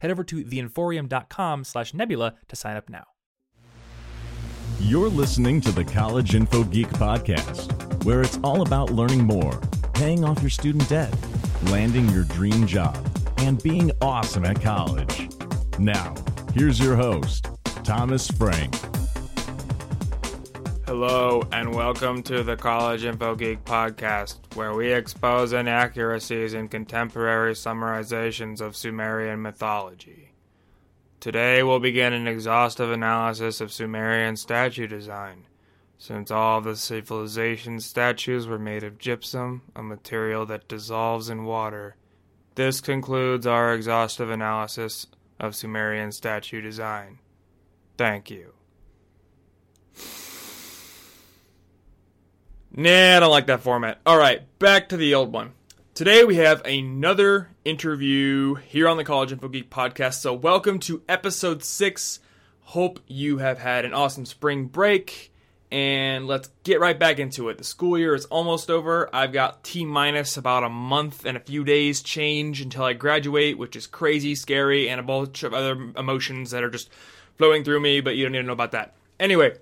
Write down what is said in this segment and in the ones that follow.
Head over to theinforium.com slash nebula to sign up now. You're listening to the College Info Geek podcast, where it's all about learning more, paying off your student debt, landing your dream job, and being awesome at college. Now, here's your host, Thomas Frank. Hello, and welcome to the College Info Geek podcast, where we expose inaccuracies in contemporary summarizations of Sumerian mythology. Today, we'll begin an exhaustive analysis of Sumerian statue design, since all the civilization's statues were made of gypsum, a material that dissolves in water. This concludes our exhaustive analysis of Sumerian statue design. Thank you. Nah, I don't like that format. All right, back to the old one. Today we have another interview here on the College Info Geek podcast. So, welcome to episode six. Hope you have had an awesome spring break. And let's get right back into it. The school year is almost over. I've got T minus about a month and a few days change until I graduate, which is crazy, scary, and a bunch of other emotions that are just flowing through me, but you don't need to know about that. Anyway,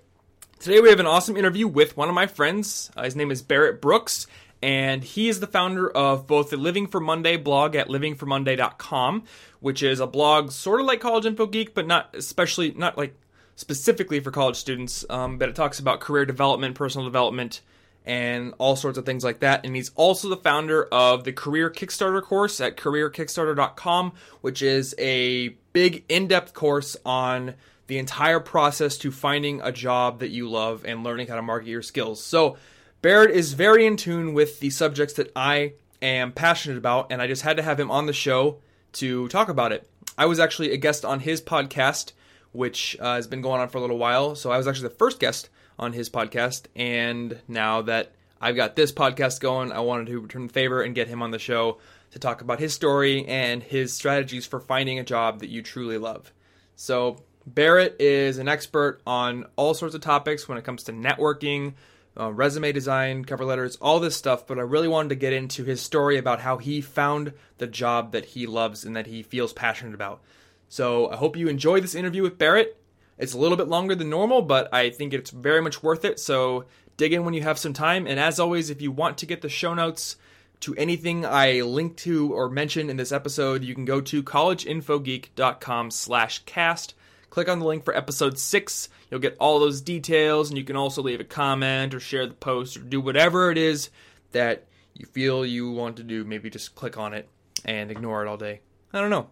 Today we have an awesome interview with one of my friends. Uh, his name is Barrett Brooks, and he is the founder of both the Living for Monday blog at livingformonday.com, which is a blog sort of like College Info Geek, but not especially not like specifically for college students. Um, but it talks about career development, personal development, and all sorts of things like that. And he's also the founder of the Career Kickstarter course at careerkickstarter.com, which is a big in-depth course on the entire process to finding a job that you love and learning how to market your skills. So, Barrett is very in tune with the subjects that I am passionate about, and I just had to have him on the show to talk about it. I was actually a guest on his podcast, which uh, has been going on for a little while. So, I was actually the first guest on his podcast, and now that I've got this podcast going, I wanted to return the favor and get him on the show to talk about his story and his strategies for finding a job that you truly love. So, Barrett is an expert on all sorts of topics when it comes to networking, uh, resume design, cover letters, all this stuff. But I really wanted to get into his story about how he found the job that he loves and that he feels passionate about. So I hope you enjoy this interview with Barrett. It's a little bit longer than normal, but I think it's very much worth it. So dig in when you have some time. And as always, if you want to get the show notes to anything I link to or mention in this episode, you can go to collegeinfogeek.com slash cast click on the link for episode 6. You'll get all those details, and you can also leave a comment or share the post or do whatever it is that you feel you want to do. Maybe just click on it and ignore it all day. I don't know.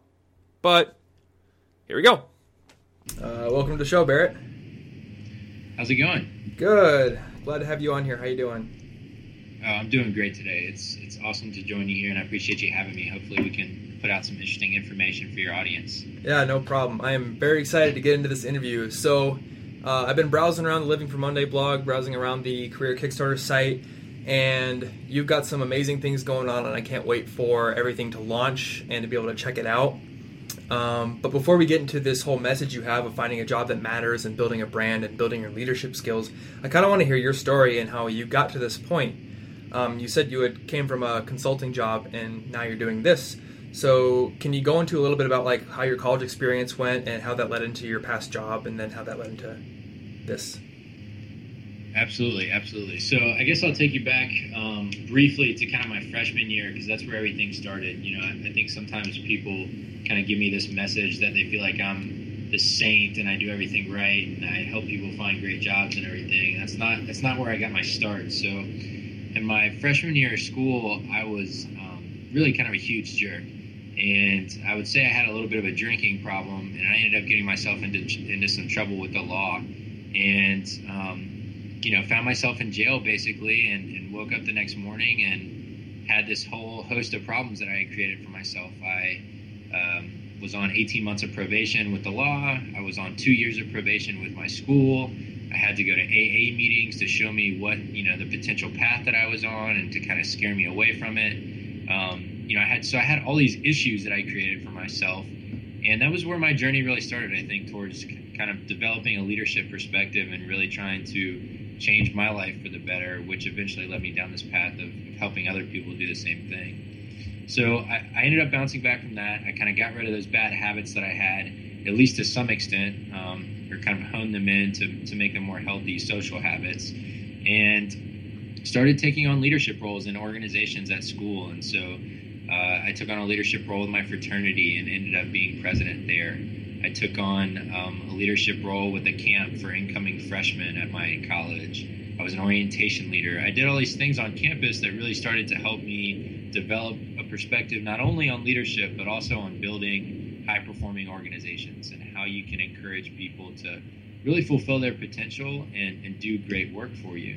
But here we go. Uh, welcome to the show, Barrett. How's it going? Good. Glad to have you on here. How you doing? Oh, I'm doing great today. It's it's awesome to join you here, and I appreciate you having me. Hopefully, we can put out some interesting information for your audience. Yeah, no problem. I am very excited to get into this interview. So, uh, I've been browsing around the Living for Monday blog, browsing around the Career Kickstarter site, and you've got some amazing things going on, and I can't wait for everything to launch and to be able to check it out. Um, but before we get into this whole message you have of finding a job that matters and building a brand and building your leadership skills, I kind of want to hear your story and how you got to this point. Um, you said you had came from a consulting job and now you're doing this. So, can you go into a little bit about like how your college experience went and how that led into your past job, and then how that led into this? Absolutely, absolutely. So, I guess I'll take you back um, briefly to kind of my freshman year because that's where everything started. You know, I, I think sometimes people kind of give me this message that they feel like I'm the saint and I do everything right and I help people find great jobs and everything. That's not that's not where I got my start. So, in my freshman year of school, I was um, really kind of a huge jerk and I would say I had a little bit of a drinking problem, and I ended up getting myself into into some trouble with the law, and um, you know found myself in jail basically, and, and, woke up the next morning and had this whole host of problems that I had created for myself. I um, was on 18 months of probation with the law. I was on two years of probation with my school. I had to go to AA meetings to show me what you know the potential path that I was on and to kind of scare me away from it. Um, you know, I had so I had all these issues that I created for myself, and that was where my journey really started. I think towards kind of developing a leadership perspective and really trying to change my life for the better, which eventually led me down this path of, of helping other people do the same thing. So I, I ended up bouncing back from that. I kind of got rid of those bad habits that I had, at least to some extent. Um, or kind of honed them in to, to make them more healthy social habits. And started taking on leadership roles in organizations at school. And so uh, I took on a leadership role with my fraternity and ended up being president there. I took on um, a leadership role with a camp for incoming freshmen at my college. I was an orientation leader. I did all these things on campus that really started to help me develop a perspective not only on leadership, but also on building high performing organizations and how you can encourage people to really fulfill their potential and, and do great work for you.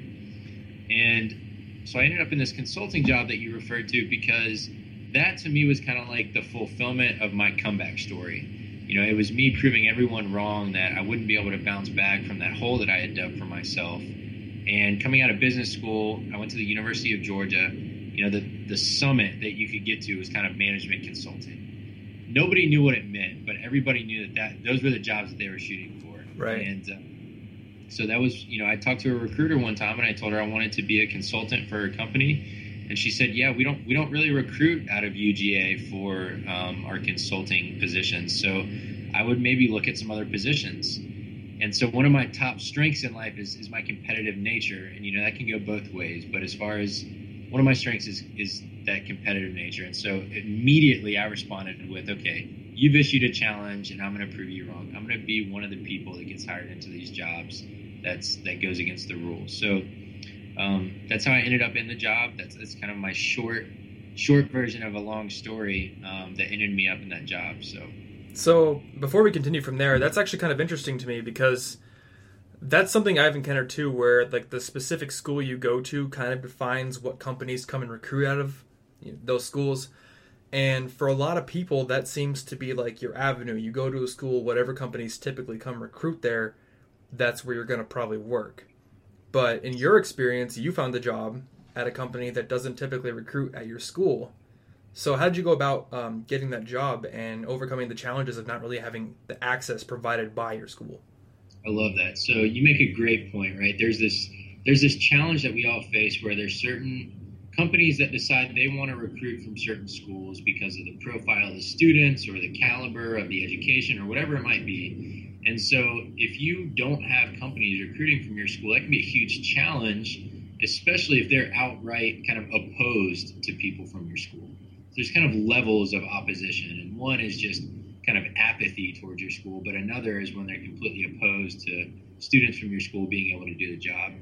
And so I ended up in this consulting job that you referred to because that to me was kind of like the fulfillment of my comeback story. You know, it was me proving everyone wrong that I wouldn't be able to bounce back from that hole that I had dug for myself. And coming out of business school, I went to the University of Georgia. You know, the, the summit that you could get to was kind of management consulting nobody knew what it meant, but everybody knew that, that those were the jobs that they were shooting for. Right. And uh, so that was, you know, I talked to a recruiter one time and I told her I wanted to be a consultant for a company, and she said, "Yeah, we don't we don't really recruit out of UGA for um, our consulting positions, so I would maybe look at some other positions." And so one of my top strengths in life is, is my competitive nature, and you know that can go both ways. But as far as one of my strengths is is that competitive nature. And so immediately I responded with, okay, you've issued a challenge and I'm going to prove you wrong. I'm going to be one of the people that gets hired into these jobs that's that goes against the rules. So um, that's how I ended up in the job. That's, that's kind of my short short version of a long story um, that ended me up in that job. So. So before we continue from there, that's actually kind of interesting to me because that's something I've encountered too, where like the specific school you go to kind of defines what companies come and recruit out of you know, those schools. And for a lot of people, that seems to be like your avenue. You go to a school, whatever companies typically come recruit there, that's where you're going to probably work. But in your experience, you found a job at a company that doesn't typically recruit at your school. So, how did you go about um, getting that job and overcoming the challenges of not really having the access provided by your school? I love that. So, you make a great point, right? There's this there's this challenge that we all face where there's certain companies that decide they want to recruit from certain schools because of the profile of the students or the caliber of the education or whatever it might be. And so, if you don't have companies recruiting from your school, that can be a huge challenge, especially if they're outright kind of opposed to people from your school. So there's kind of levels of opposition, and one is just kind of apathy towards your school, but another is when they're completely opposed to students from your school being able to do the job.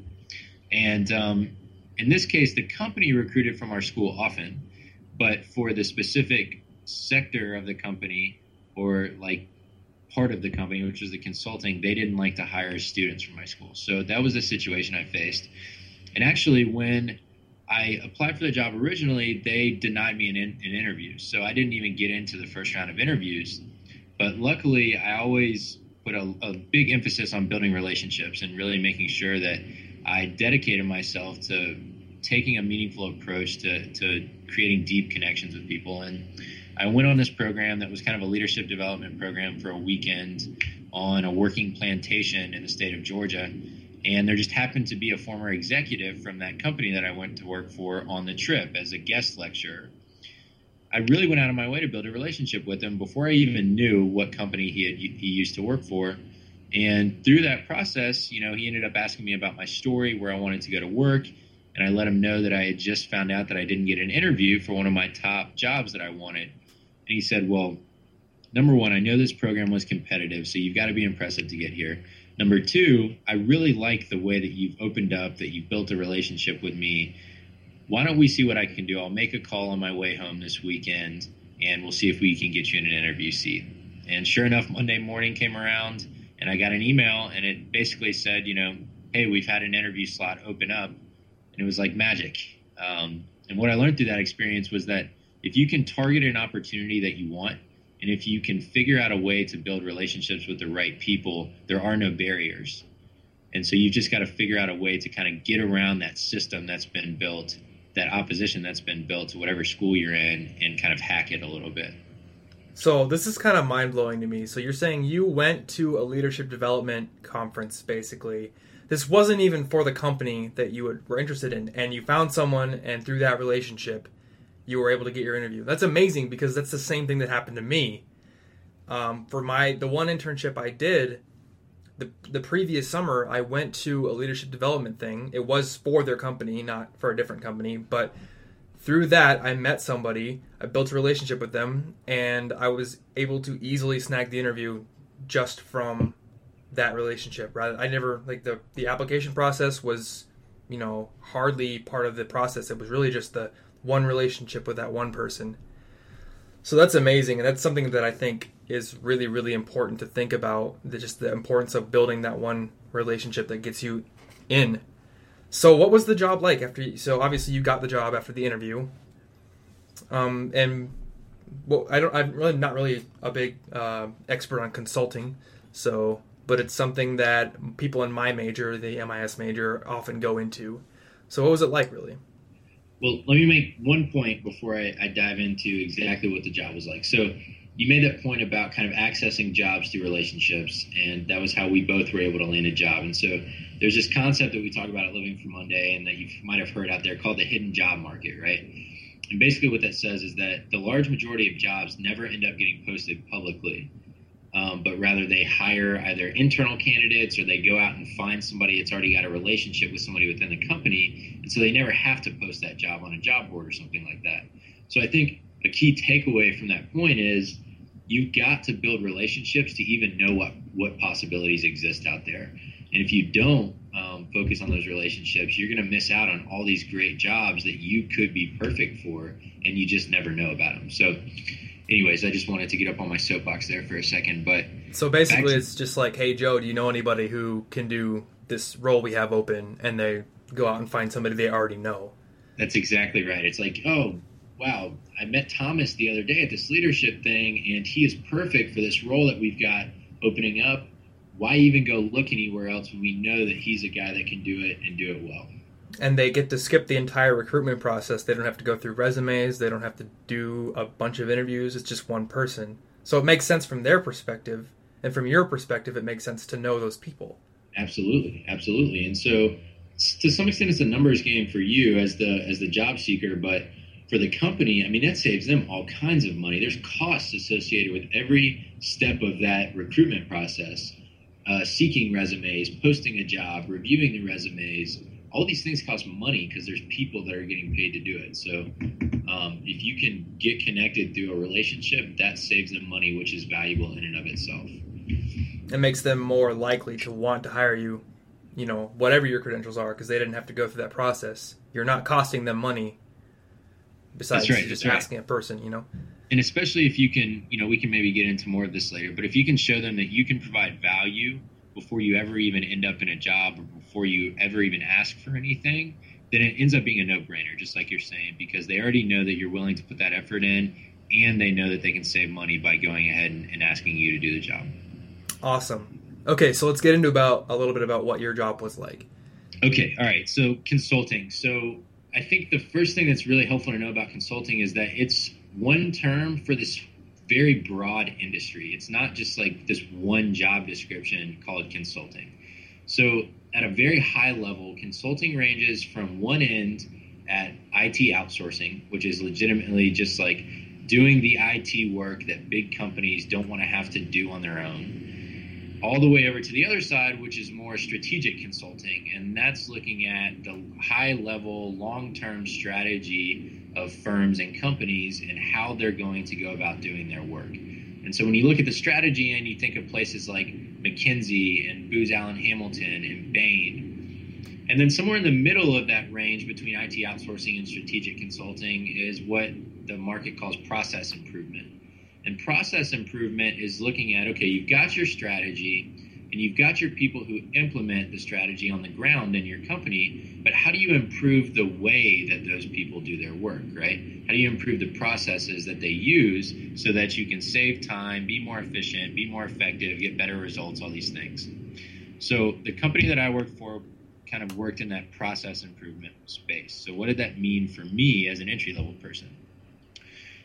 And um, in this case, the company recruited from our school often, but for the specific sector of the company or like part of the company, which was the consulting, they didn't like to hire students from my school. So that was the situation I faced. And actually, when I applied for the job originally, they denied me an, in, an interview. So I didn't even get into the first round of interviews. But luckily, I always put a, a big emphasis on building relationships and really making sure that I dedicated myself to taking a meaningful approach to, to creating deep connections with people. And I went on this program that was kind of a leadership development program for a weekend on a working plantation in the state of Georgia. And there just happened to be a former executive from that company that I went to work for on the trip as a guest lecturer. I really went out of my way to build a relationship with him before I even knew what company he had he used to work for. And through that process, you know, he ended up asking me about my story, where I wanted to go to work, and I let him know that I had just found out that I didn't get an interview for one of my top jobs that I wanted. And he said, "Well, number one, I know this program was competitive, so you've got to be impressive to get here. Number two, I really like the way that you've opened up, that you've built a relationship with me. Why don't we see what I can do? I'll make a call on my way home this weekend, and we'll see if we can get you in an interview seat." And sure enough, Monday morning came around and I got an email and it basically said, you know, hey, we've had an interview slot open up, and it was like magic. Um, and what I learned through that experience was that if you can target an opportunity that you want And if you can figure out a way to build relationships with the right people, there are no barriers. And so you've just got to figure out a way to kind of get around that system that's been built, that opposition that's been built to whatever school you're in, and kind of hack it a little bit. So this is kind of mind blowing to me. So you're saying you went to a leadership development conference, basically. This wasn't even for the company that you were interested in, and you found someone, and through that relationship, you were able to get your interview. That's amazing because that's the same thing that happened to me. Um, for my the one internship I did, the the previous summer I went to a leadership development thing. It was for their company, not for a different company, but through that I met somebody, I built a relationship with them, and I was able to easily snag the interview just from that relationship. Rather, I never like the the application process was, you know, hardly part of the process. It was really just the one relationship with that one person. So that's amazing, and that's something that I think is really, really important to think about. The, just the importance of building that one relationship that gets you in. So, what was the job like after? You, so, obviously, you got the job after the interview. Um, and well, I don't. I'm really not really a big uh, expert on consulting. So, but it's something that people in my major, the MIS major, often go into. So, what was it like, really? Well, let me make one point before I, I, dive into exactly what the job was like. So, you made that point about kind of accessing jobs through relationships, and that was how we both were able to land a job. And so, there's this concept that we talk about at Living for Monday, and that you might have heard out there called the hidden job market, right? And basically, what that says is that the large majority of jobs never end up getting posted publicly um, but rather they hire either internal candidates or they go out and find somebody that's already got a relationship with somebody within the company. And so they never have to post that job on a job board or something like that. So I think a key takeaway from that point is you've got to build relationships to even know what, what possibilities exist out there. And if you don't um, focus on those relationships, you're going to miss out on all these great jobs that you could be perfect for, and you just never know about them. So, anyways, I just wanted to get up on my soapbox there for a second. But so basically, to- it's just like, hey, Joe, do you know anybody who can do this role we have open? And they go out and find somebody they already know. That's exactly right. It's like, oh, wow, I met Thomas the other day at this leadership thing, and he is perfect for this role that we've got opening up. Why even go look anywhere else when we know that he's a guy that can do it and do it well? And they get to skip the entire recruitment process. They don't have to go through resumes. They don't have to do a bunch of interviews. It's just one person. So it makes sense from their perspective, and from your perspective, it makes sense to know those people. Absolutely, absolutely. And so, to some extent, it's a numbers game for you as the as the job seeker, but for the company, I mean, that saves them all kinds of money. There's costs associated with every step of that recruitment process. Uh, seeking resumes, posting a job, reviewing the resumes, all these things cost money because there's people that are getting paid to do it. So um, if you can get connected through a relationship, that saves them money, which is valuable in and of itself. It makes them more likely to want to hire you, you know, whatever your credentials are, because they didn't have to go through that process. You're not costing them money. Besides right, just asking a person, you know. And especially if you can, you know, we can maybe get into more of this later, but if you can show them that you can provide value before you ever even end up in a job or before you ever even ask for anything, then it ends up being a no brainer, just like you're saying, because they already know that you're willing to put that effort in and they know that they can save money by going ahead and, and asking you to do the job. Awesome. Okay, so let's get into about a little bit about what your job was like. Okay, all right. So consulting. So I think the first thing that's really helpful to know about consulting is that it's one term for this very broad industry. It's not just like this one job description called consulting. So, at a very high level, consulting ranges from one end at IT outsourcing, which is legitimately just like doing the IT work that big companies don't want to have to do on their own, all the way over to the other side, which is more strategic consulting. And that's looking at the high level, long term strategy of firms and companies and how they're going to go about doing their work. And so when you look at the strategy and you think of places like McKinsey and Booz Allen Hamilton and Bain, and then somewhere in the middle of that range between IT outsourcing and strategic consulting is what the market calls process improvement. And process improvement is looking at okay, you've got your strategy and you've got your people who implement the strategy on the ground in your company, but how do you improve the way that those people do their work, right? How do you improve the processes that they use so that you can save time, be more efficient, be more effective, get better results, all these things? So the company that I worked for kind of worked in that process improvement space. So what did that mean for me as an entry level person?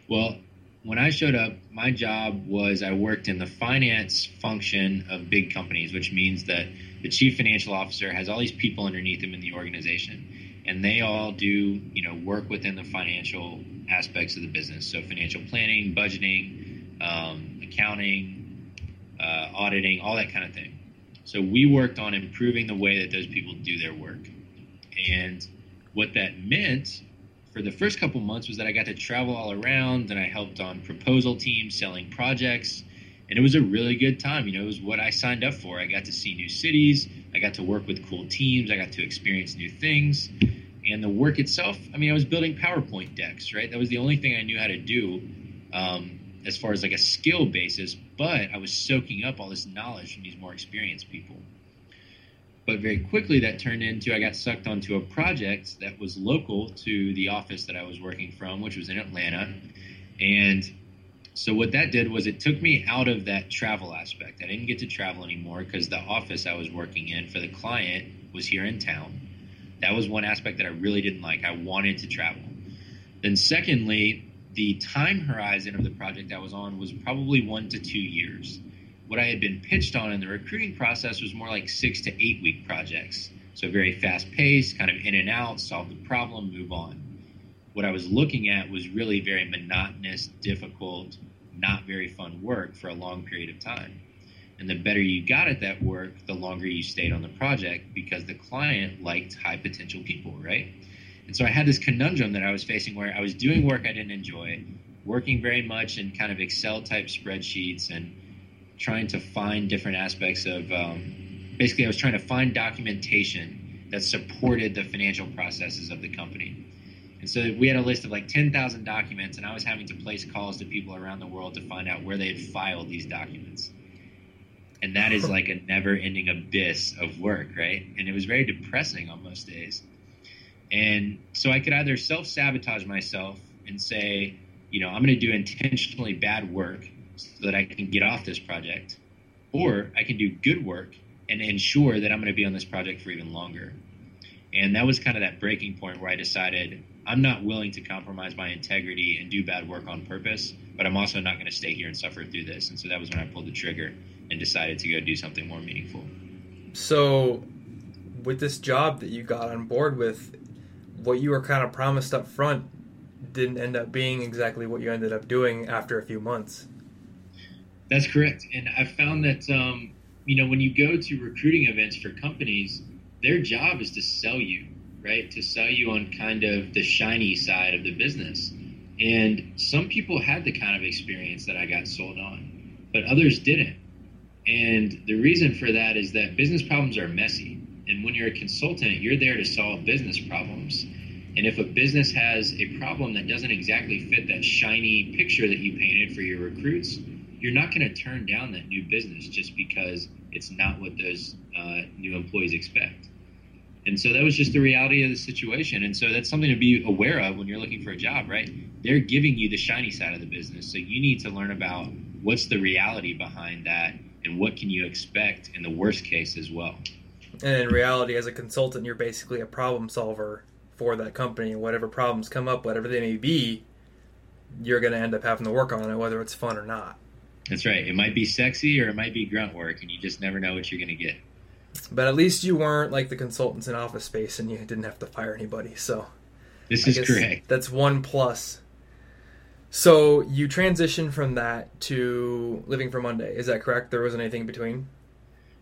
Well, when I showed up, my job was I worked in the finance function of big companies, which means that the chief financial officer has all these people underneath him in the organization, and they all do you know work within the financial aspects of the business. So financial planning, budgeting, um, accounting, uh, auditing, all that kind of thing. So we worked on improving the way that those people do their work, and what that meant for the first couple months was that I got to travel all around and I helped on proposal teams selling projects. And it was a really good time. You know, it was what I signed up for. I got to see new cities. I got to work with cool teams. I got to experience new things. And the work itself, I mean, I was building PowerPoint decks, right? That was the only thing I knew how to do um, as far as like a skill basis. But I was soaking up all this knowledge from these more experienced people. But very quickly, that turned into I got sucked onto a project that was local to the office that I was working from, which was in Atlanta. And so what that did was it took me out of that travel aspect. I didn't get to travel anymore because the office I was working in for the client was here in town. That was one aspect that I really didn't like. I wanted to travel. Then, secondly, the time horizon of the project I was on was probably one to two years what I had been pitched on in the recruiting process was more like six to eight week projects. So very fast paced, kind of in and out, solve the problem, move on. What I was looking at was really very monotonous, difficult, not very fun work for a long period of time. And the better you got at that work, the longer you stayed on the project because the client liked high potential people, right? And so I had this conundrum that I was facing where I was doing work I didn't enjoy, working very much in kind of Excel type spreadsheets and trying to find different aspects of um, basically I was trying to find documentation that supported the financial processes of the company. And so we had a list of like 10,000 documents, and I was having to place calls to people around the world to find out where they had filed these documents. And that is like a never ending abyss of work, right? And it was very depressing on most days. And so I could either self sabotage myself and say, you know, I'm going to do intentionally bad work so that I can get off this project, or I can do good work and ensure that I'm going to be on this project for even longer. And that was kind of that breaking point where I decided I'm not willing to compromise my integrity and do bad work on purpose, but I'm also not going to stay here and suffer through this. And so that was when I pulled the trigger and decided to go do something more meaningful. So, with this job that you got on board with, what you were kind of promised up front didn't end up being exactly what you ended up doing after a few months. That's correct. And I've found that, um, you know, when you go to recruiting events for companies, their job is to sell you, right? To sell you on kind of the shiny side of the business. And some people had the kind of experience that I got sold on, but others didn't. And the reason for that is that business problems are messy. And when you're a consultant, you're there to solve business problems. And if a business has a problem that doesn't exactly fit that shiny picture that you painted for your recruits, you're not going to turn down that new business just because it's not what those uh, new employees expect. And so that was just the reality of the situation. And so that's something to be aware of when you're looking for a job, right? They're giving you the shiny side of the business. So you need to learn about what's the reality behind that and what can you expect in the worst case as well. And in reality, as a consultant, you're basically a problem solver for that company. Whatever problems come up, whatever they may be, you're going to end up having to work on it, whether it's fun or not. That's right. It might be sexy or it might be grunt work, and you just never know what you're going to get. But at least you weren't like the consultants in Office Space, and you didn't have to fire anybody. So this is correct. That's one plus. So you transitioned from that to living for Monday. Is that correct? There wasn't anything in between.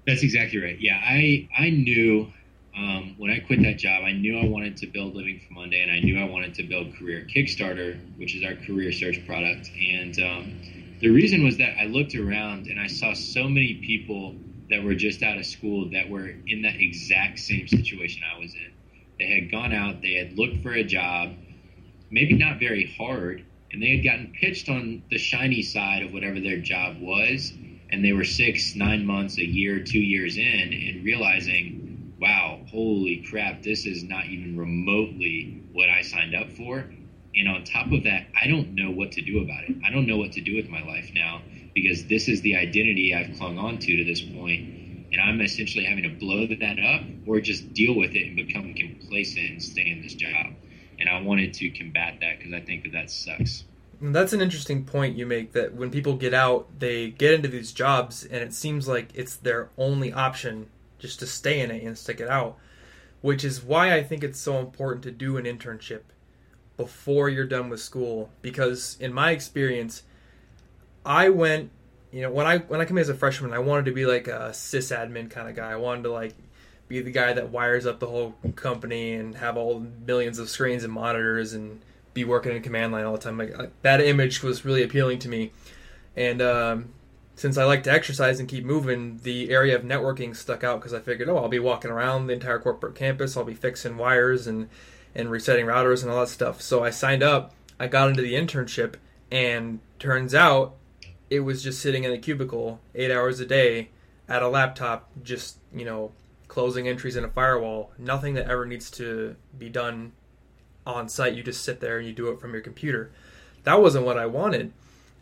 That's exactly right. Yeah, I I knew um, when I quit that job, I knew I wanted to build Living for Monday, and I knew I wanted to build Career Kickstarter, which is our career search product, and um, the reason was that I looked around and I saw so many people that were just out of school that were in that exact same situation I was in. They had gone out, they had looked for a job, maybe not very hard, and they had gotten pitched on the shiny side of whatever their job was, and they were six, nine months, a year, two years in, and realizing, wow, holy crap, this is not even remotely what I signed up for. And on top of that, I don't know what to do about it. I don't know what to do with my life now because this is the identity I've clung on to to this point, and I'm essentially having to blow that up or just deal with it and become complacent and stay in this job. And I wanted to combat that because I think that that sucks. That's an interesting point you make that when people get out, they get into these jobs and it seems like it's their only option just to stay in it and stick it out, which is why I think it's so important to do an internship before you're done with school because in my experience I went you know when I when I came as a freshman I wanted to be like a sysadmin kind of guy I wanted to like be the guy that wires up the whole company and have all millions of screens and monitors and be working in command line all the time. Like that image was really appealing to me, and um, since I like to exercise and keep moving, the area of networking stuck out because I figured, oh, I'll be walking around the entire corporate campus. I'll be fixing wires and and resetting routers and all that stuff. So I signed up. I got into the internship, and turns out it was just sitting in a cubicle eight hours a day at a laptop, just you know closing entries in a firewall. Nothing that ever needs to be done on site. You just sit there and you do it from your computer. That wasn't what I wanted.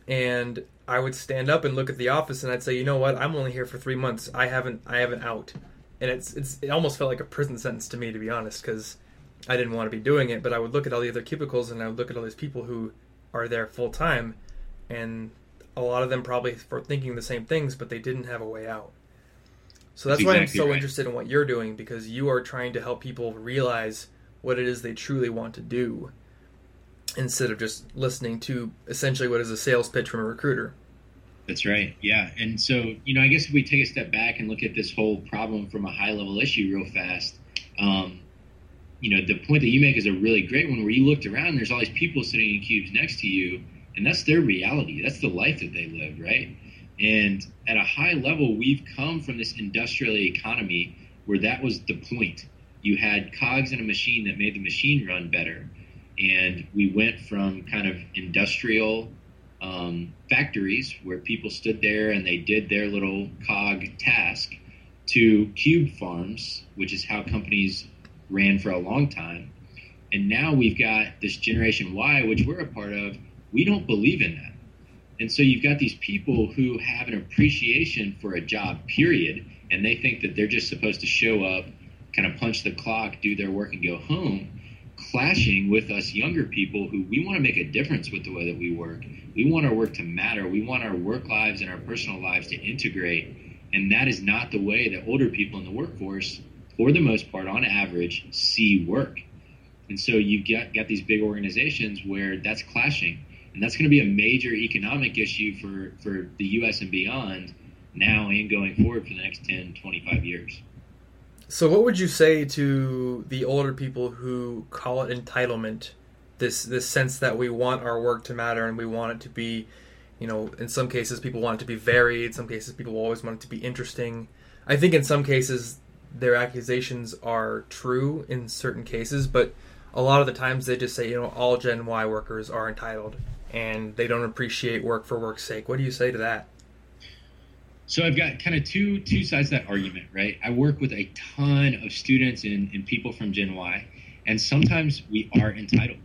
And I would stand up and look at the office and I'd say, you know what, I'm only here for three months. I haven't I haven't out. And it's it's it almost felt like a prison sentence to me to be honest, because I didn't want to be doing it. But I would look at all the other cubicles and I would look at all these people who are there full time, and a lot of them probably for thinking the same things, but they didn't have a way out. So that's, that's why exactly I'm so right. interested in what you're doing because you are trying to help people realize what it is they truly want to do instead of just listening to essentially what is a sales pitch from a recruiter. That's right. Yeah. And so, you know, I guess if we take a step back and look at this whole problem from a high level issue real fast, um, you know, the point that you make is a really great one where you looked around and there's all these people sitting in cubes next to you, and that's their reality. That's the life that they live, right? And at a high level, we've come from this industrial economy where that was the point you had cogs in a machine that made the machine run better. And we went from kind of industrial um, factories where people stood there and they did their little cog task to cube farms, which is how companies ran for a long time. And now we've got this Generation Y, which we're a part of. We don't believe in that. And so you've got these people who have an appreciation for a job, period, and they think that they're just supposed to show up kind of punch the clock, do their work, and go home, clashing with us younger people who we want to make a difference with the way that we work. We want our work to matter. We want our work lives and our personal lives to integrate. And that is not the way that older people in the workforce, for the most part, on average, see work. And so you've got, got these big organizations where that's clashing. And that's going to be a major economic issue for, for the U.S. and beyond now and going forward for the next 10, 25 years. So, what would you say to the older people who call it entitlement? This this sense that we want our work to matter and we want it to be, you know, in some cases people want it to be varied. Some cases people always want it to be interesting. I think in some cases their accusations are true in certain cases, but a lot of the times they just say, you know, all Gen Y workers are entitled and they don't appreciate work for work's sake. What do you say to that? So I've got kind of two two sides of that argument, right? I work with a ton of students and, and people from Gen Y, and sometimes we are entitled.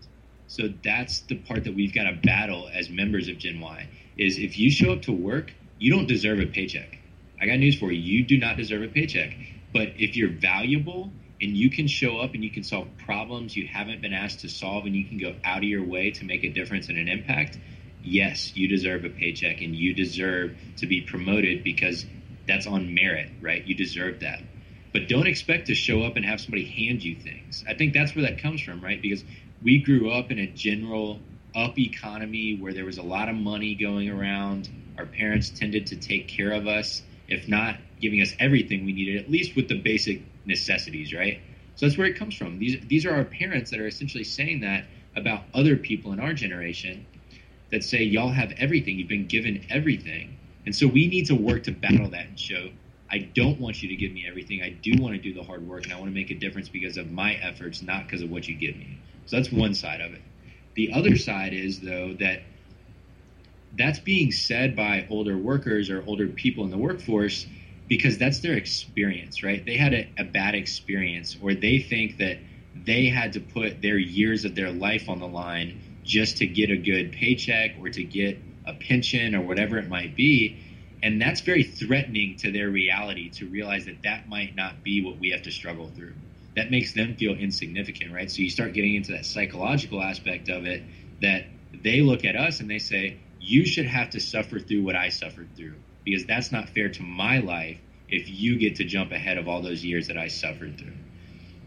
So that's the part that we've got to battle as members of Gen Y is if you show up to work, you don't deserve a paycheck. I got news for you. You do not deserve a paycheck. But if you're valuable and you can show up and you can solve problems you haven't been asked to solve and you can go out of your way to make a difference and an impact, yes, you deserve a paycheck and you deserve to be promoted because that's on merit, right? You deserve that. But don't expect to show up and have somebody hand you things. I think that's where that comes from, right? Because we grew up in a general up economy where there was a lot of money going around. Our parents tended to take care of us, if not giving us everything we needed, at least with the basic necessities, right? So that's where it comes from. These these are our parents that are essentially saying that about other people in our generation that say y'all have everything, you've been given everything. And so we need to work to battle that and show I don't want you to give me everything. I do want to do the hard work and I want to make a difference because of my efforts, not because of what you give me. So that's one side of it. The other side is though that that's being said by older workers or older people in the workforce because that's their experience, right? They had a, a bad experience, or they think that they had to put their years of their life on the line just to get a good paycheck or to get a pension or whatever it might be. And that's very threatening to their reality to realize that that might not be what we have to struggle through. That makes them feel insignificant, right? So you start getting into that psychological aspect of it that they look at us and they say, you should have to suffer through what I suffered through because that's not fair to my life if you get to jump ahead of all those years that I suffered through.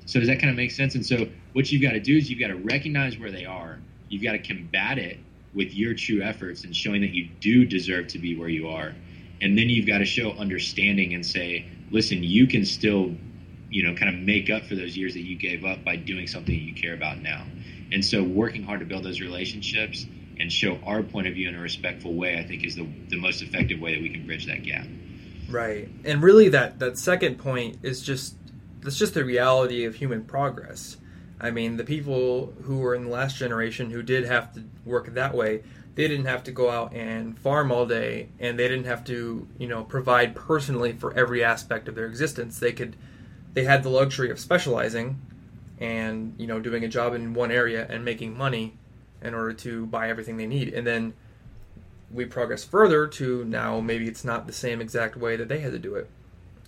So does that kind of make sense? And so what you've got to do is you've got to recognize where they are. You've got to combat it with your true efforts and showing that you do deserve to be where you are. And then you've got to show understanding and say, listen, you can still, you know, kind of make up for those years that you gave up by doing something you care about now. And so working hard to build those relationships and show our point of view in a respectful way, I think is the, the most effective way that we can bridge that gap. Right. And really that, that second point is just that's just the reality of human progress. I mean, the people who were in the last generation who did have to work that way, they didn't have to go out and farm all day and they didn't have to, you know, provide personally for every aspect of their existence. They could they had the luxury of specializing and, you know, doing a job in one area and making money in order to buy everything they need. And then we progress further to now maybe it's not the same exact way that they had to do it.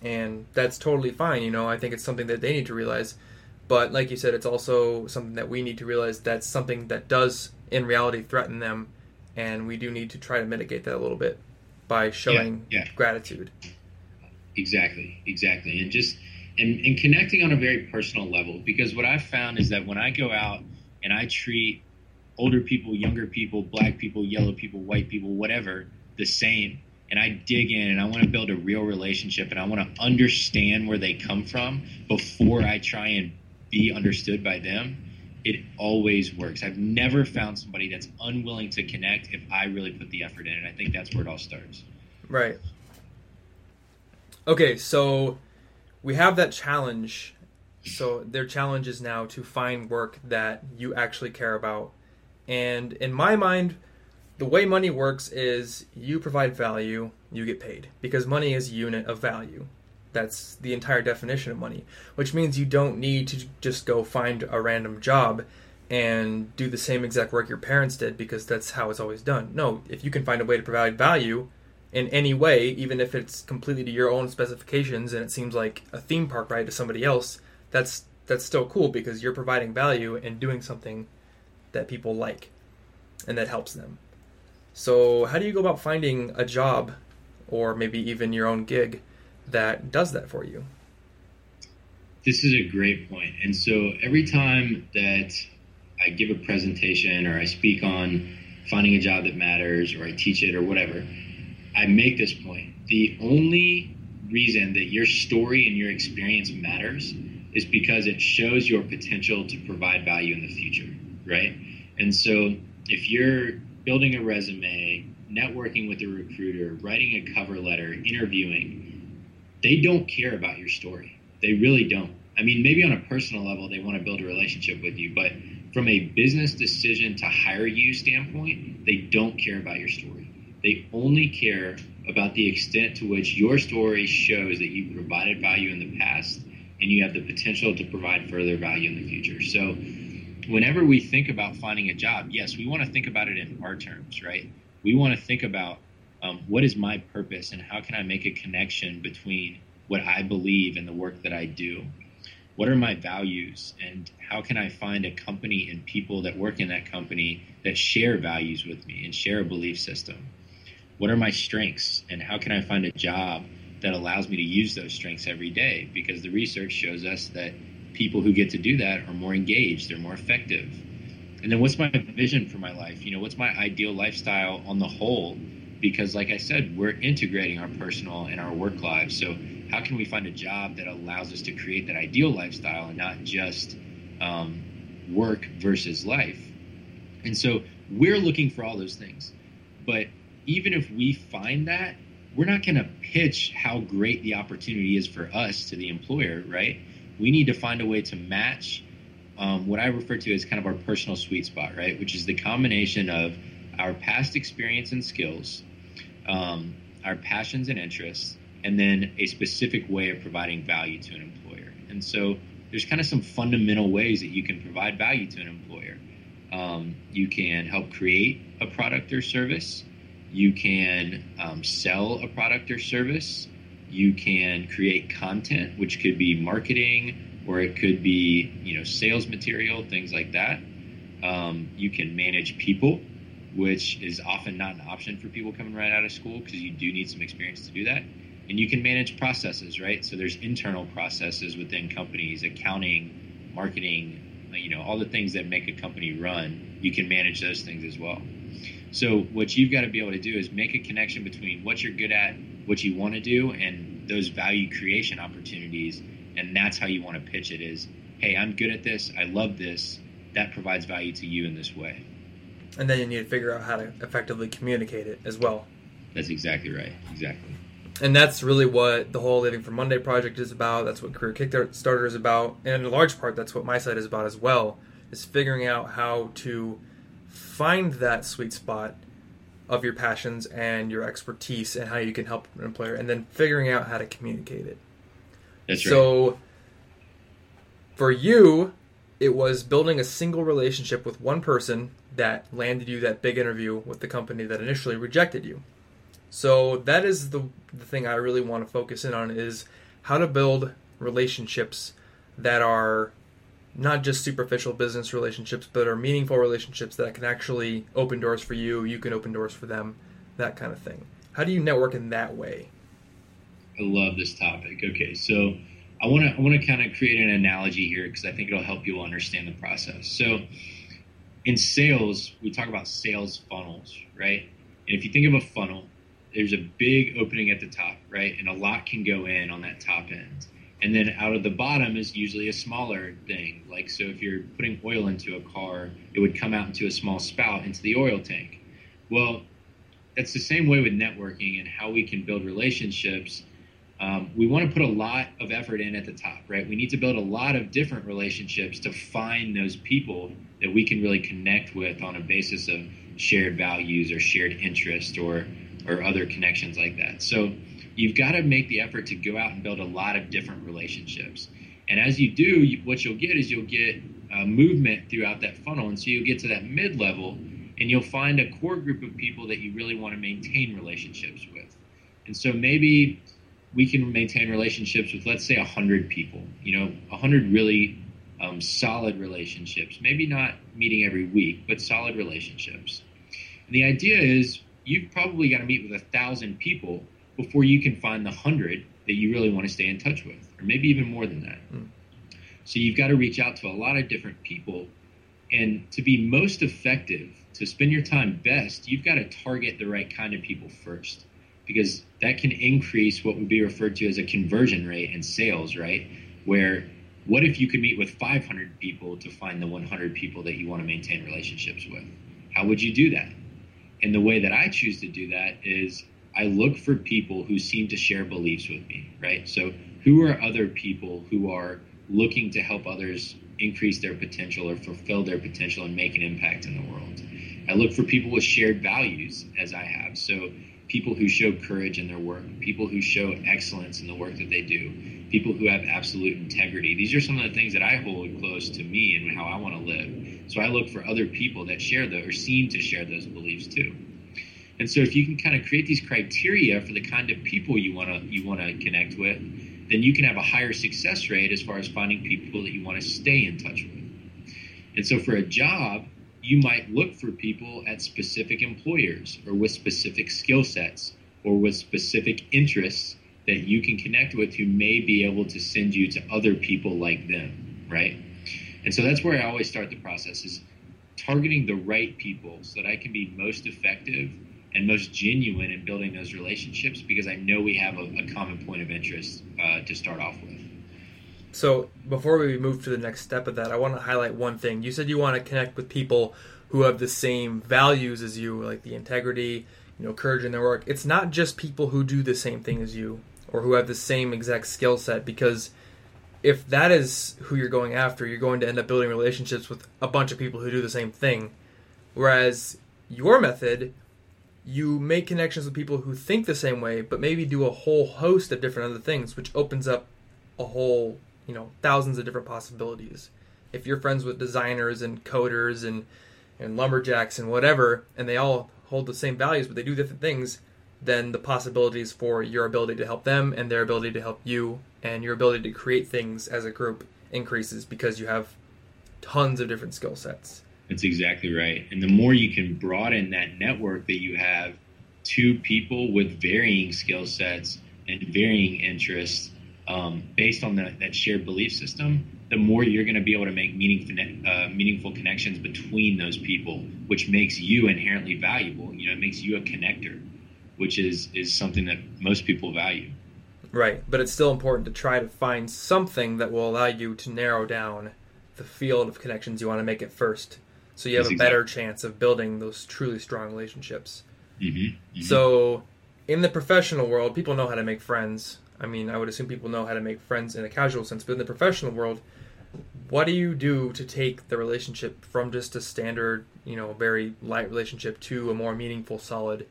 And that's totally fine, you know. I think it's something that they need to realize. But like you said, it's also something that we need to realize that's something that does in reality threaten them and we do need to try to mitigate that a little bit by showing yeah, yeah. gratitude. Exactly, exactly. And just and, and connecting on a very personal level because what I've found is that when I go out and I treat older people, younger people, black people, yellow people, white people, whatever, the same. And I dig in and I want to build a real relationship and I want to understand where they come from before I try and be understood by them. It always works. I've never found somebody that's unwilling to connect if I really put the effort in. And I think that's where it all starts. Right. Okay, so we have that challenge. So their challenge is now to find work that you actually care about and in my mind, the way money works is you provide value, you get paid. Because money is a unit of value. That's the entire definition of money. Which means you don't need to just go find a random job and do the same exact work your parents did because that's how it's always done. No, if you can find a way to provide value in any way, even if it's completely to your own specifications and it seems like a theme park ride to somebody else, that's that's still cool because you're providing value and doing something that people like and that helps them. So, how do you go about finding a job or maybe even your own gig that does that for you? This is a great point. And so, every time that I give a presentation or I speak on finding a job that matters or I teach it or whatever, I make this point. The only reason that your story and your experience matters is because it shows your potential to provide value in the future, right? And so if you're building a resume, networking with a recruiter, writing a cover letter, interviewing, they don't care about your story. They really don't. I mean, maybe on a personal level, they want to build a relationship with you, but from a business decision to hire you standpoint, they don't care about your story. They only care about the extent to which your story shows that you provided value in the past and you have the potential to provide further value in the future. So, whenever we think about finding a job, yes, we want to think about it in our terms, right? We want to think about um, what is my purpose and how can I make a connection between what I believe and the work that I do? What are my values and how can I find a company and people that work in that company that share values with me and share a belief system? What are my strengths and how can I find a job that allows me to use those strengths every day? Because the research shows us that people who get to do that are more engaged, they're more effective. And then what's my vision for my life? You know, what's my ideal lifestyle on the whole? Because, like I said, we're integrating our personal and our work lives. So, how can we find a job that allows us to create that ideal lifestyle and not just um, work versus life? And so, we're looking for all those things. But even if we find that, we're not going to pitch how great the opportunity is for us to the employer, right? We need to find a way to match um, what I refer to as kind of our personal sweet spot, right? Which is the combination of our past experience and skills, um, our passions and interests, and then a specific way of providing value to an employer. And so there's kind of some fundamental ways that you can provide value to an employer. Um, you can help create a product or service. You can um, sell a product or service. You can create content, which could be marketing or it could be you know sales material, things like that. Um, you can manage people, which is often not an option for people coming right out of school because you do need some experience to do that. And you can manage processes, right? So there's internal processes within companies, accounting, marketing, you know, all the things that make a company run. You can manage those things as well. So what you've got to be able to do is make a connection between what you're good at, what you want to do, and those value creation opportunities. And that's how you want to pitch it is, hey, I'm good at this. I love this. That provides value to you in this way. And then you need to figure out how to effectively communicate it as well. That's exactly right. Exactly. And that's really what the whole Living for Monday project is about. That's what Career Kickstarter is about. And in a large part, that's what my site is about as well, is figuring out how to find that sweet spot of your passions and your expertise and how you can help an employer, and then figuring out how to communicate it. That's right. So for you, it was building a single relationship with one person that landed you that big interview with the company that initially rejected you. So that is the, the thing I really want to focus in on is how to build relationships that are not just superficial business relationships, but are meaningful relationships that can actually open doors for you, you can open doors for them, that kind of thing. How do you network in that way? I love this topic. Okay, so I want to I want to kind of create an analogy here because I think it'll help you understand the process. So in sales, we talk about sales funnels, right? And if you think of a funnel, there's a big opening at the top, right? And a lot can go in on that top end. And then out of the bottom is usually a smaller thing. Like, so if you're putting oil into a car, it would come out into a small spout into the oil tank. Well, that's the same way with networking and how we can build relationships. Um, we want to put a lot of effort in at the top, right? We need to build a lot of different relationships to find those people that we can really connect with on a basis of shared values or shared interest or or other connections like that. So you've got to make the effort to go out and build a lot of different relationships. And as you do, you, what you'll get is you'll get uh, movement throughout that funnel. And so you'll get to that mid level and you'll find a core group of people that you really want to maintain relationships with. And so maybe we can maintain relationships with, let's say, 100 people, you know, 100 really um, solid relationships. Maybe not meeting every week, but solid relationships. And the idea is you've probably got to meet with a thousand people before you can find the hundred that you really want to stay in touch with, or maybe even more than that. Mm. So you've got to reach out to a lot of different people. And to be most effective, to spend your time best, you've got to target the right kind of people first, because that can increase what would be referred to as a conversion rate in sales, right? Where what if you could meet with 500 people to find the 100 people that you want to maintain relationships with? How would you do that? And the way that I choose to do that is I look for people who seem to share beliefs with me, right? So, who are other people who are looking to help others increase their potential or fulfill their potential and make an impact in the world? I look for people with shared values, as I have. So, people who show courage in their work, people who show excellence in the work that they do, people who have absolute integrity. These are some of the things that I hold close to me and how I want to live. So I look for other people that share those or seem to share those beliefs too. And so if you can kind of create these criteria for the kind of people you want to you want to connect with, then you can have a higher success rate as far as finding people that you want to stay in touch with. And so for a job, you might look for people at specific employers or with specific skill sets or with specific interests that you can connect with who may be able to send you to other people like them, right? And so that's where I always start the process is targeting the right people so that I can be most effective and most genuine in building those relationships because I know we have a, a common point of interest uh, to start off with. So before we move to the next step of that, I want to highlight one thing. You said you want to connect with people who have the same values as you, like the integrity, you know, courage in their work. It's not just people who do the same thing as you or who have the same exact skill set because – if that is who you're going after, you're going to end up building relationships with a bunch of people who do the same thing. Whereas your method, you make connections with people who think the same way, but maybe do a whole host of different other things, which opens up a whole, you know, thousands of different possibilities. If you're friends with designers and coders and and lumberjacks and whatever, and they all hold the same values, but they do different things, then the possibilities for your ability to help them and their ability to help you and your ability to create things as a group increases because you have tons of different skill sets. That's exactly right. And the more you can broaden that network that you have to people with varying skill sets and varying interests um, based on that shared belief system, the more you're going to be able to make meaningful, uh, meaningful connections between those people, which makes you inherently valuable. You know, it makes you a connector, which is is something that most people value. Right, but it's still important to try to find something that will allow you to narrow down the field of connections you want to make at first, so you have That's a better exactly. chance of building those truly strong relationships. Mm-hmm, mm-hmm. So, in the professional world, people know how to make friends. I mean, I would assume people know how to make friends in a casual sense, but in the professional world, what do you do to take the relationship from just a standard, you know, very light relationship to a more meaningful, solid,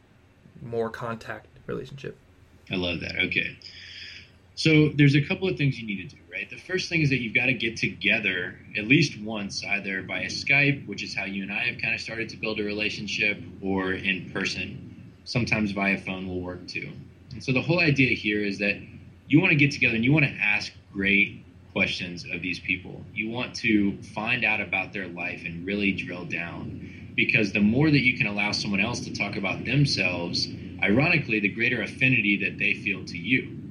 more contact relationship? I love that. Okay. So there's a couple of things you need to do, right? The first thing is that you've got to get together at least once, either via Skype, which is how you and I have kind of started to build a relationship, or in person. Sometimes via phone will work too. And so the whole idea here is that you want to get together and you want to ask great questions of these people. You want to find out about their life and really drill down because the more that you can allow someone else to talk about themselves, ironically, the greater affinity that they feel to you.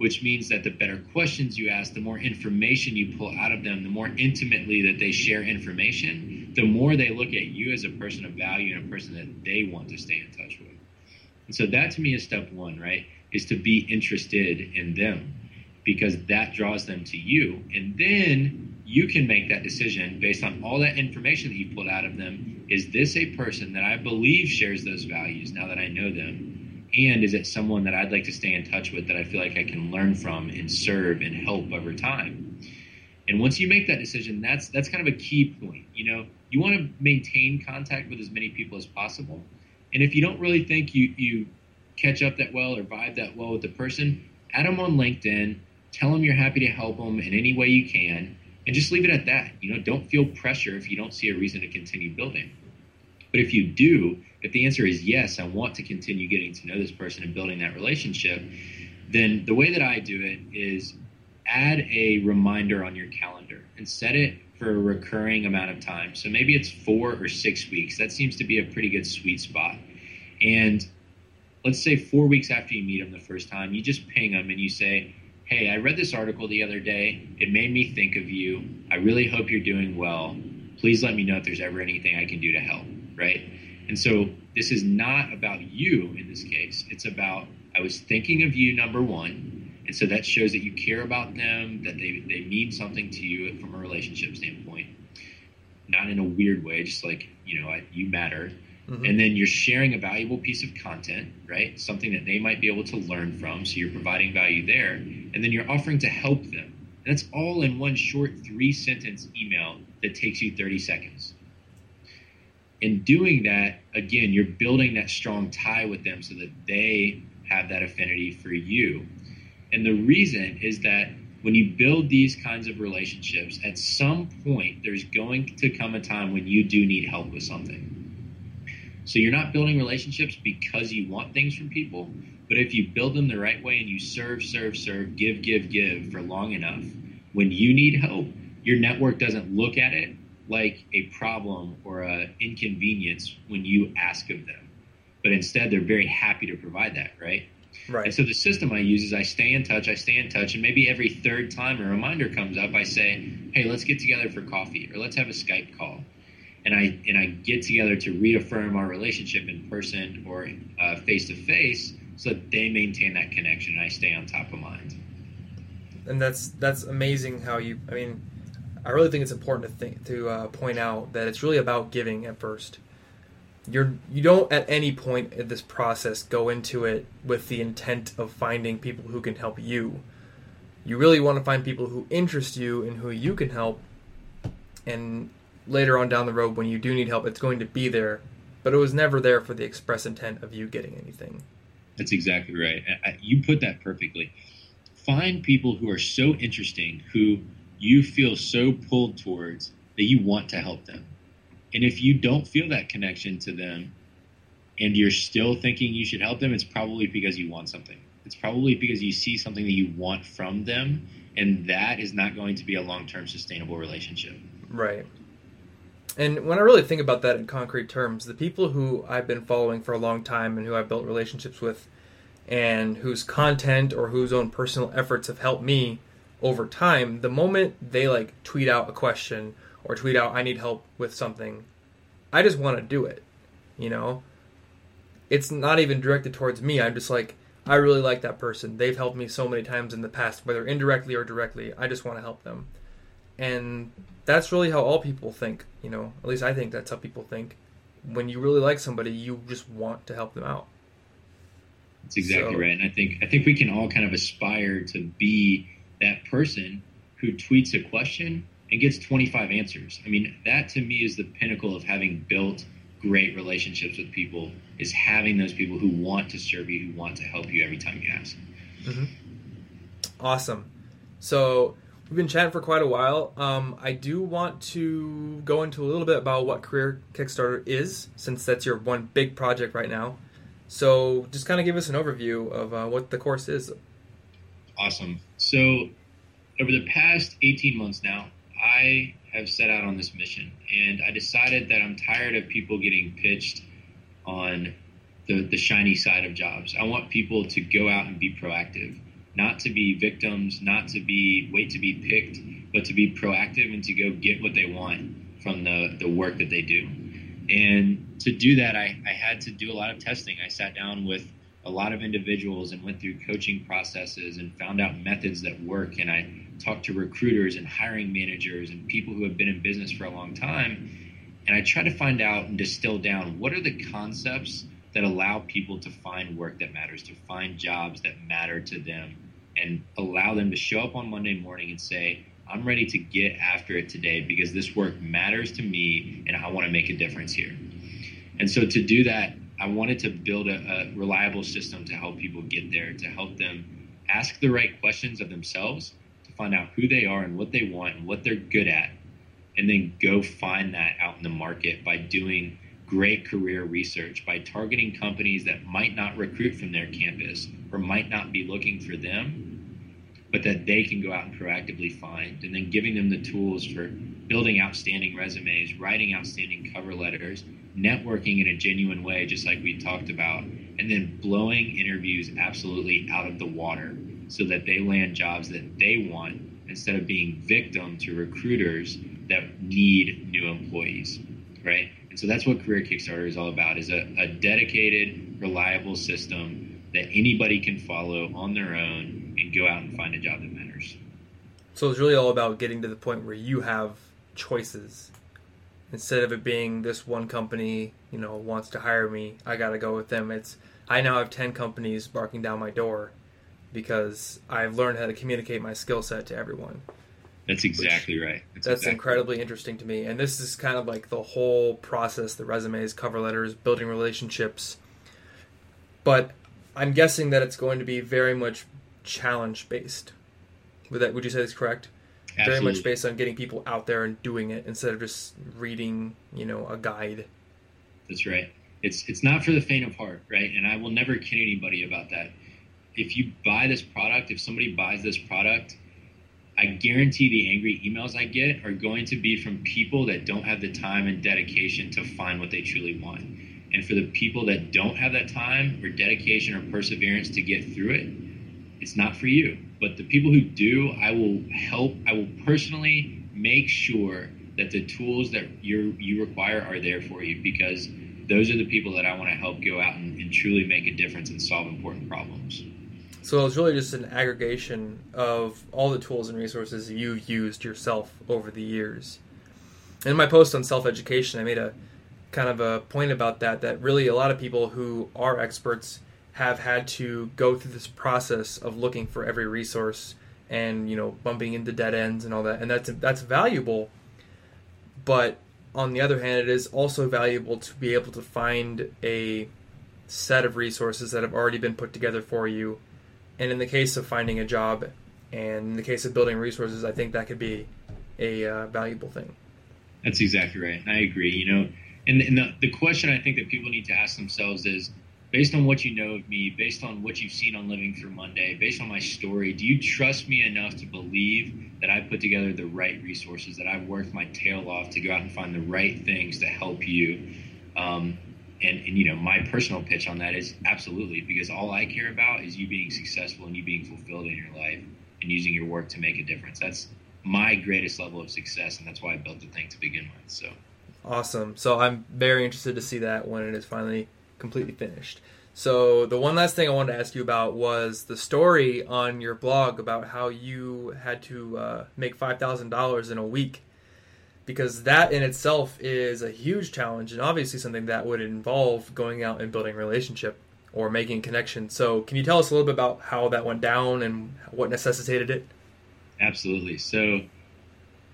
Which means that the better questions you ask, the more information you pull out of them, the more intimately that they share information, the more they look at you as a person of value and a person that they want to stay in touch with. And so that to me is step one, right? Is to be interested in them because that draws them to you. And then you can make that decision based on all that information that you pulled out of them. Is this a person that I believe shares those values now that I know them? And is it someone that I'd like to stay in touch with that I feel like I can learn from and serve and help over time? And once you make that decision, that's that's kind of a key point. You know, you want to maintain contact with as many people as possible. And if you don't really think you you catch up that well or vibe that well with the person, add them on LinkedIn, Tell them you're happy to help them in any way you can, and just leave it at that. You know, don't feel pressure if you don't see a reason to continue building. But if you do, if the answer is yes, I want to continue getting to know this person and building that relationship, then the way that I do it is add a reminder on your calendar and set it for a recurring amount of time. So maybe it's four or six weeks. That seems to be a pretty good sweet spot. And let's say four weeks after you meet them the first time, you just ping them and you say, hey, I read this article the other day. It made me think of you. I really hope you're doing well. Please let me know if there's ever anything I can do to help, right? And so this is not about you in this case. It's about, I was thinking of you, number one. And so that shows that you care about them, that they, they mean something to you from a relationship standpoint. Not in a weird way, just like, you know, I, you matter. Mm-hmm. And then you're sharing a valuable piece of content, right? Something that they might be able to learn from. So you're providing value there. And then you're offering to help them. And that's all in one short three sentence email that takes you 30 seconds. In doing that, again, you're building that strong tie with them so that they have that affinity for you. And the reason is that when you build these kinds of relationships, at some point, there's going to come a time when you do need help with something so you're not building relationships because you want things from people, but if you build them the right way and you serve, serve, serve, give, give, give for long enough, when you need help, your network doesn't look at it like a problem or an inconvenience when you ask of them. But instead, they're very happy to provide that, right? Right. And so the system I use is I stay in touch, I stay in touch, and maybe every third time a reminder comes up, I say, hey, let's get together for coffee or let's have a Skype call and I and I get together to reaffirm our relationship in person or face to face, so that they maintain that connection and I stay on top of mind. And that's that's amazing how you. I mean, I really think it's important to think to uh, point out that it's really about giving at first. You're you don't at any point in this process go into it with the intent of finding people who can help you. You really want to find people who interest you and who you can help, and later on down the road when you do need help, it's going to be there but it was never there for the express intent of you getting anything. That's exactly right. You put that perfectly. Find people who are so interesting, who you feel so pulled towards that you want to help them. And if you don't feel that connection to them and you're still thinking you should help them, it's probably because you want something. It's probably because you see something that you want from them, and that is not going to be a long term sustainable relationship. Right. And when I really think about that in concrete terms, the people who I've been following for a long time and who I've built relationships with, and whose content or whose own personal efforts have helped me over time, the moment they like tweet out a question or tweet out, I need help with something, I just want to do it. You know? It's not even directed towards me. I'm just like, I really like that person. They've helped me so many times in the past, whether indirectly or directly. I just want to help them. And that's really how all people think, you know. At least I think that's how people think. When you really like somebody, you just want to help them out. That's exactly so, right. And I think I think we can all kind of aspire to be that person who tweets a question and gets 25 answers. I mean, that to me is the pinnacle of having built great relationships with people is having those people who want to serve you, who want to help you every time you ask. Mm-hmm. Awesome. So we've been chatting for quite a while. Um, I do want to go into a little bit about what Career Kickstarter is, since that's your one big project right now. So just kind of give us an overview of uh, what the course is. Awesome. So over the past 18 months now, I have set out on this mission, and I decided that I'm tired of people getting pitched on the, the shiny side of jobs. I want people to go out and be proactive, not to be victims, not to be wait to be picked, but to be proactive and to go get what they want from the, the work that they do. And to do that, I, I had to do a lot of testing. I sat down with a lot of individuals and went through coaching processes and found out methods that work. And I talked to recruiters and hiring managers and people who have been in business for a long time. And I try to find out and distill down what are the concepts that allow people to find work that matters, to find jobs that matter to them, and allow them to show up on Monday morning and say, I'm ready to get after it today because this work matters to me and I want to make a difference here. And so to do that, I wanted to build a, a reliable system to help people get there, to help them ask the right questions of themselves, to find out who they are and what they want and what they're good at, and then go find that out in the market by doing great career research, by targeting companies that might not recruit from their campus or might not be looking for them, but that they can go out and proactively find, and then giving them the tools for building outstanding resumes, writing outstanding cover letters, networking in a genuine way, just like we talked about, and then blowing interviews absolutely out of the water so that they land jobs that they want instead of being victim to recruiters that need new employees, right? And so that's what Career Kickstarter is all about: is a, a dedicated, reliable system that anybody can follow on their own and go out and find a job that matters. So it's really all about getting to the point where you have choices instead of it being this one company, you know, wants to hire me, I got to go with them. It's I now have 10 companies barking down my door because I've learned how to communicate my skill set to everyone. That's exactly right. That's, that's exactly incredibly interesting to me. And this is kind of like the whole process the resumes, cover letters, building relationships. But I'm guessing that it's going to be very much challenge based. Would that would you say that's correct? Absolutely. Very much based on getting people out there and doing it instead of just reading, you know, a guide. That's right. It's it's not for the faint of heart, right? And I will never kid anybody about that. If you buy this product, if somebody buys this product, I guarantee the angry emails I get are going to be from people that don't have the time and dedication to find what they truly want. And for the people that don't have that time or dedication or perseverance to get through it, it's not for you. But the people who do, I will help. I will personally make sure that the tools that you you require are there for you because those are the people that I want to help go out and, and truly make a difference and solve important problems. So it's really just an aggregation of all the tools and resources you've used yourself over the years. In my post on self education, I made a kind of a point about that. That really a lot of people who are experts have had to go through this process of looking for every resource and you know bumping into dead ends and all that and that's that's valuable but on the other hand, it is also valuable to be able to find a set of resources that have already been put together for you. And in the case of finding a job, and in the case of building resources, I think that could be a uh, valuable thing. That's exactly right. I agree. You know, and, and the, the question I think that people need to ask themselves is based on what you know of me, based on what you've seen on Living Through Monday, based on my story, do you trust me enough to believe that I've put together the right resources, that I've worked my tail off to go out and find the right things to help you? Um, and, and, you know, my personal pitch on that is absolutely, because all I care about is you being successful and you being fulfilled in your life and using your work to make a difference. That's my greatest level of success, and that's why I built the thing to begin with. So awesome. So I'm very interested to see that when it is finally completely finished. So the one last thing I wanted to ask you about was the story on your blog about how you had to uh, make five thousand dollars in a week, because that in itself is a huge challenge and obviously something that would involve going out and building relationship or making connections. So can you tell us a little bit about how that went down and what necessitated it? Absolutely. So,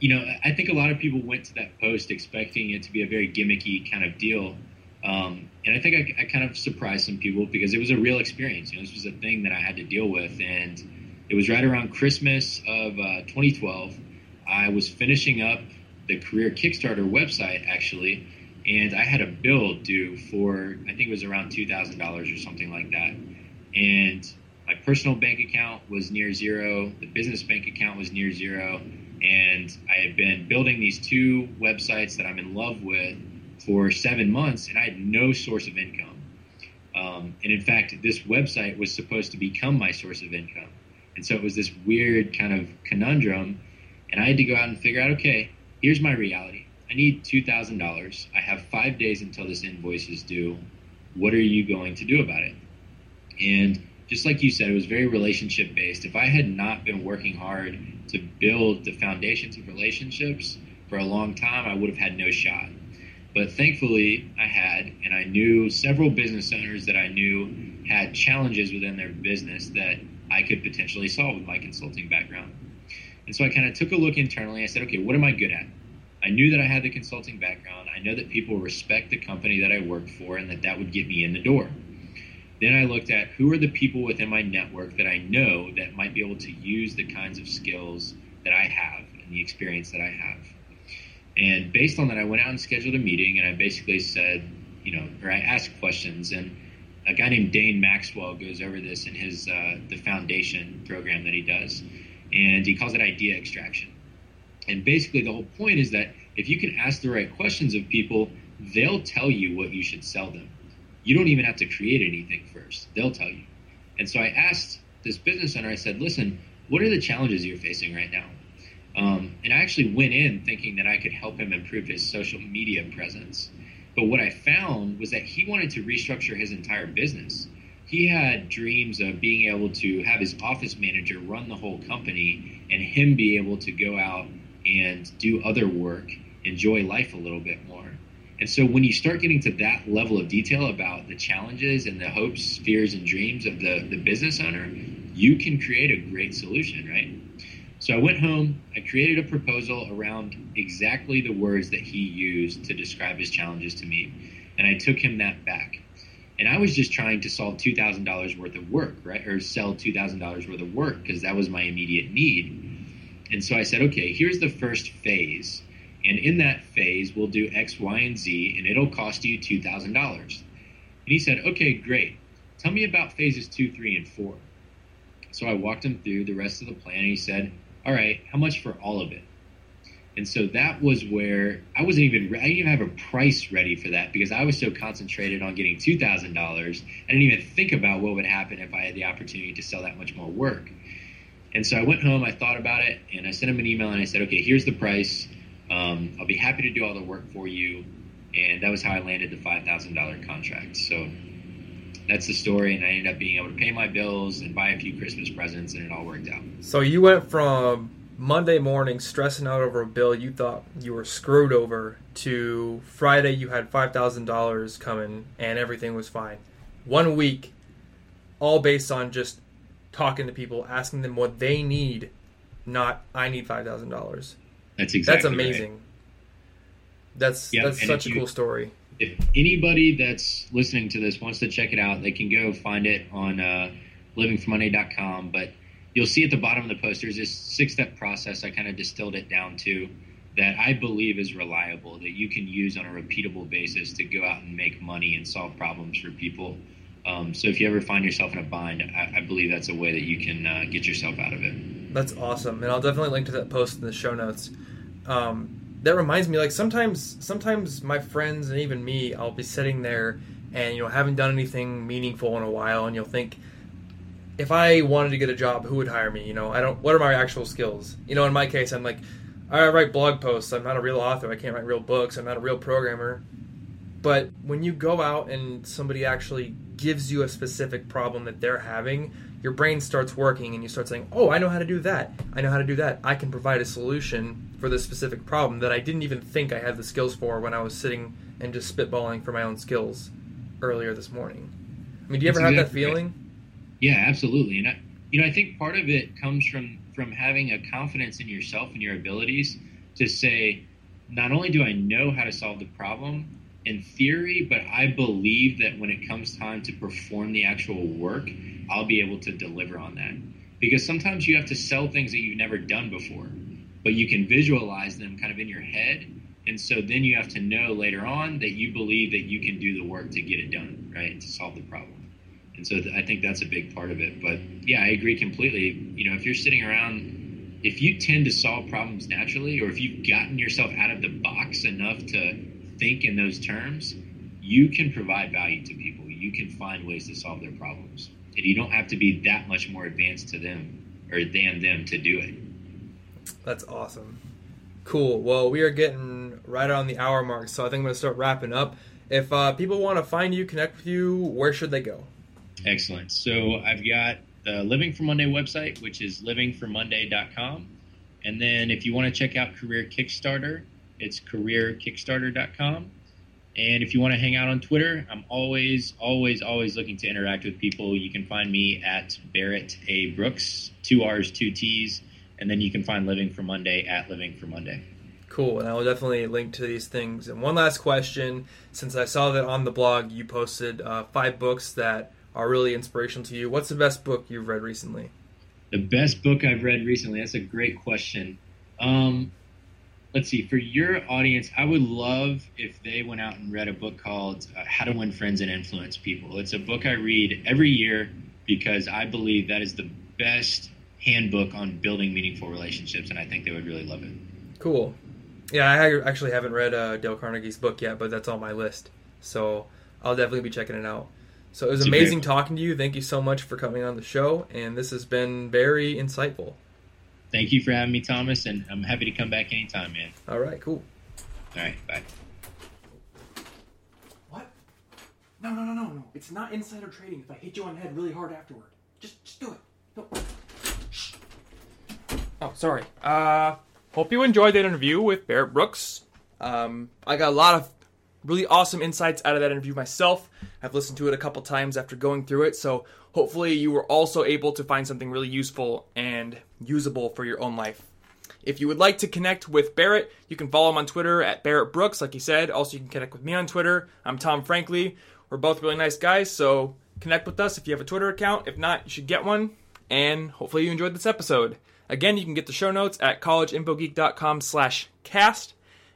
you know, I think a lot of people went to that post expecting it to be a very gimmicky kind of deal. Um, and I think I, I, kind of surprised some people because it was a real experience. You know, this was a thing that I had to deal with. And it was right around Christmas of uh, 2012. I was finishing up the Career Kickstarter website, actually, and I had a bill due for, I think it was around $2,000 or something like that. And my personal bank account was near zero, the business bank account was near zero, and I had been building these two websites that I'm in love with for seven months, and I had no source of income. Um, and in fact, this website was supposed to become my source of income. And so it was this weird kind of conundrum. And I had to go out and figure out okay, here's my reality. I need $2,000. I have five days until this invoice is due. What are you going to do about it? And just like you said, it was very relationship based. If I had not been working hard to build the foundations of relationships for a long time, I would have had no shot. But thankfully, I had, and I knew several business owners that I knew had challenges within their business that I could potentially solve with my consulting background. And so I kind of took a look internally. I said, okay, what am I good at? I knew that I had the consulting background. I know that people respect the company that I work for and that that would get me in the door. Then I looked at who are the people within my network that I know that might be able to use the kinds of skills that I have and the experience that I have. And based on that, I went out and scheduled a meeting and I basically said, you know, or I asked questions. And a guy named Dane Maxwell goes over this in his uh, the foundation program that he does, and he calls it idea extraction. And basically, the whole point is that if you can ask the right questions of people, they'll tell you what you should sell them you don't even have to create anything first. They'll tell you. And so I asked this business owner, I said, listen, what are the challenges you're facing right now? Um, and I actually went in thinking that I could help him improve his social media presence. But what I found was that he wanted to restructure his entire business. He had dreams of being able to have his office manager run the whole company and him be able to go out and do other work, enjoy life a little bit more. And so when you start getting to that level of detail about the challenges and the hopes, fears, and dreams of the, the business owner, you can create a great solution, right? So I went home, I created a proposal around exactly the words that he used to describe his challenges to me. And I took him that back. And I was just trying to solve $2,000 worth of work, right? Or sell $2,000 worth of work because that was my immediate need. And so I said, okay, here's the first phase and in that phase, we'll do X, Y, and Z, and it'll cost you $2,000. And he said, Okay, great. Tell me about phases two, three, and four. So I walked him through the rest of the plan, and he said, All right, how much for all of it? And so that was where I wasn't even I didn't even have a price ready for that because I was so concentrated on getting two thousand dollars. I didn't even think about what would happen if I had the opportunity to sell that much more work. And so I went home, I thought about it, and I sent him an email and I said, Okay, here's the price. Um, I'll be happy to do all the work for you. And that was how I landed the $5,000 contract. So that's the story. And I ended up being able to pay my bills and buy a few Christmas presents, and it all worked out. So you went from Monday morning stressing out over a bill you thought you were screwed over to Friday you had $5,000 coming and everything was fine. One week, all based on just talking to people, asking them what they need, not I need $5,000. That's exactly That's amazing. Right. That's Yep, that's and such a you- cool story. If anybody that's listening to this wants to check it out, they can go find it on uh, livingformonday.com. But you'll see at the bottom of the post, there's this six step process. I kind of distilled it down to that I believe is reliable, that you can use on a repeatable basis to go out and make money and solve problems for people. Um, so if you ever find yourself in a bind, I, I believe that's a way that you can uh, get yourself out of it. That's awesome, and I'll definitely link to that post in the show notes. Um, that reminds me, like sometimes, sometimes my friends and even me, I'll be sitting there and you know haven't done anything meaningful in a while, and you'll think, if I wanted to get a job, who would hire me? You know, I don't. What are my actual skills? You know, in my case, I'm like, I write blog posts. I'm not a real author. I can't write real books. I'm not a real programmer. But when you go out and somebody actually gives you a specific problem that they're having, your brain starts working and you start saying, Oh, I know how to do that. I know how to do that. I can provide a solution for this specific problem that I didn't even think I had the skills for when I was sitting and just spitballing for my own skills earlier this morning. I mean, do you ever That's have that feeling? Yeah, absolutely. And I, you know, I think part of it comes from from having a confidence in yourself and your abilities to say, not only do I know how to solve the problem in theory, but I believe that when it comes time to perform the actual work, I'll be able to deliver on that. Because sometimes you have to sell things that you've never done before, but you can visualize them kind of in your head. And so then you have to know later on that you believe that you can do the work to get it done, right? To solve the problem. And so th- I think that's a big part of it. But yeah, I agree completely. You know, if you're sitting around, if you tend to solve problems naturally, or if you've gotten yourself out of the box enough to think in those terms, you can provide value to people. You can find ways to solve their problems. And you don't have to be that much more advanced to them or than them to do it. That's awesome. Cool. Well, we are getting right on the hour mark, so I think I'm going to start wrapping up. If uh, people want to find you, connect with you, where should they go? Excellent. So I've got the Living for Monday website, which is livingformonday.com. And then if you want to check out Career Kickstarter, it's careerkickstarter.com. And if you want to hang out on Twitter, I'm always, always, always looking to interact with people. You can find me at Barrett A. Brooks, two R's, two T's. And then you can find Living for Monday at Living for Monday. Cool, and I will definitely link to these things. And one last question since I saw that on the blog you posted uh, five books that are really inspirational to you. What's the best book you've read recently? The best book I've read recently. That's a great question. Um, let's see. For your audience, I would love if they went out and read a book called uh, How to Win Friends and Influence People. It's a book I read every year because I believe that is the best handbook on building meaningful relationships, and I think they would really love it. Cool. Yeah, I actually haven't read uh, Dale Carnegie's book yet, but that's on my list. So I'll definitely be checking it out. So it was amazing talking to you. Thank you so much for coming on the show, and this has been very insightful. Thank you for having me, Thomas, and I'm happy to come back anytime, man. All right, cool. All right, bye. What? No, no, no, no, no. It's not insider trading if I hit you on the head really hard afterward. Just, just do it. No. Shh. Oh, sorry. Uh, hope you enjoyed that interview with Barrett Brooks. Um, I got a lot of really awesome insights out of that interview myself. I've listened to it a couple times after going through it, so hopefully you were also able to find something really useful and usable for your own life. If you would like to connect with Barrett, you can follow him on Twitter at Barrett Brooks, like he said. Also, you can connect with me on Twitter. I'm Tom Frankly. We're both really nice guys, so connect with us if you have a Twitter account. If not, you should get one. And hopefully you enjoyed this episode. Again, you can get the show notes at collegeinfogeek.com slash cast.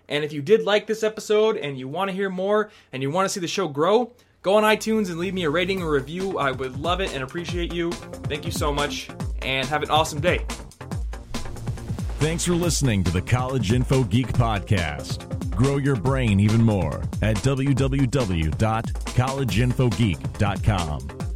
And if you did like this episode and you want to hear more and you want to see the show grow, go on iTunes and leave me a rating or review. I would love it and appreciate you. Thank you so much, and have an awesome day. Thanks for listening to the College Info Geek Podcast. Grow your brain even more at www.collegeinfogeek.com.